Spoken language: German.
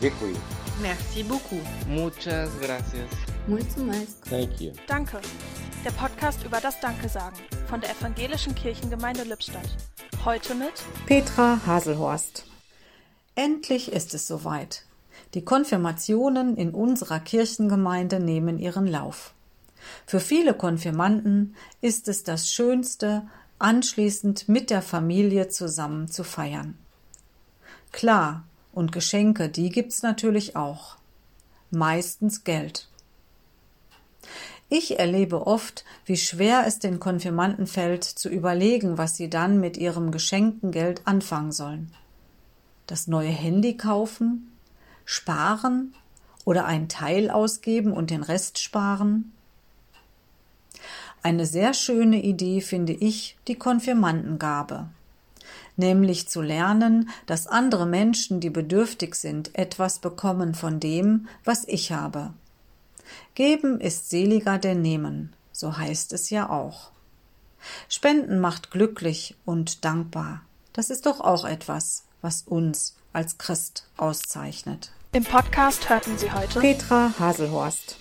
Děkuji. Merci beaucoup. Muchas gracias. Muito mais. Thank you. Danke. Der Podcast über das Danke sagen von der Evangelischen Kirchengemeinde Lippstadt. Heute mit Petra Haselhorst. Endlich ist es soweit. Die Konfirmationen in unserer Kirchengemeinde nehmen ihren Lauf. Für viele Konfirmanden ist es das Schönste, anschließend mit der Familie zusammen zu feiern. Klar, und Geschenke, die gibt's natürlich auch. Meistens Geld. Ich erlebe oft, wie schwer es den Konfirmanden fällt, zu überlegen, was sie dann mit ihrem geschenkten Geld anfangen sollen. Das neue Handy kaufen? Sparen? Oder einen Teil ausgeben und den Rest sparen? Eine sehr schöne Idee finde ich die Konfirmandengabe, nämlich zu lernen, dass andere Menschen, die bedürftig sind, etwas bekommen von dem, was ich habe. Geben ist seliger denn nehmen, so heißt es ja auch. Spenden macht glücklich und dankbar. Das ist doch auch etwas, was uns als Christ auszeichnet. im Podcast hörten Sie heute Petra Haselhorst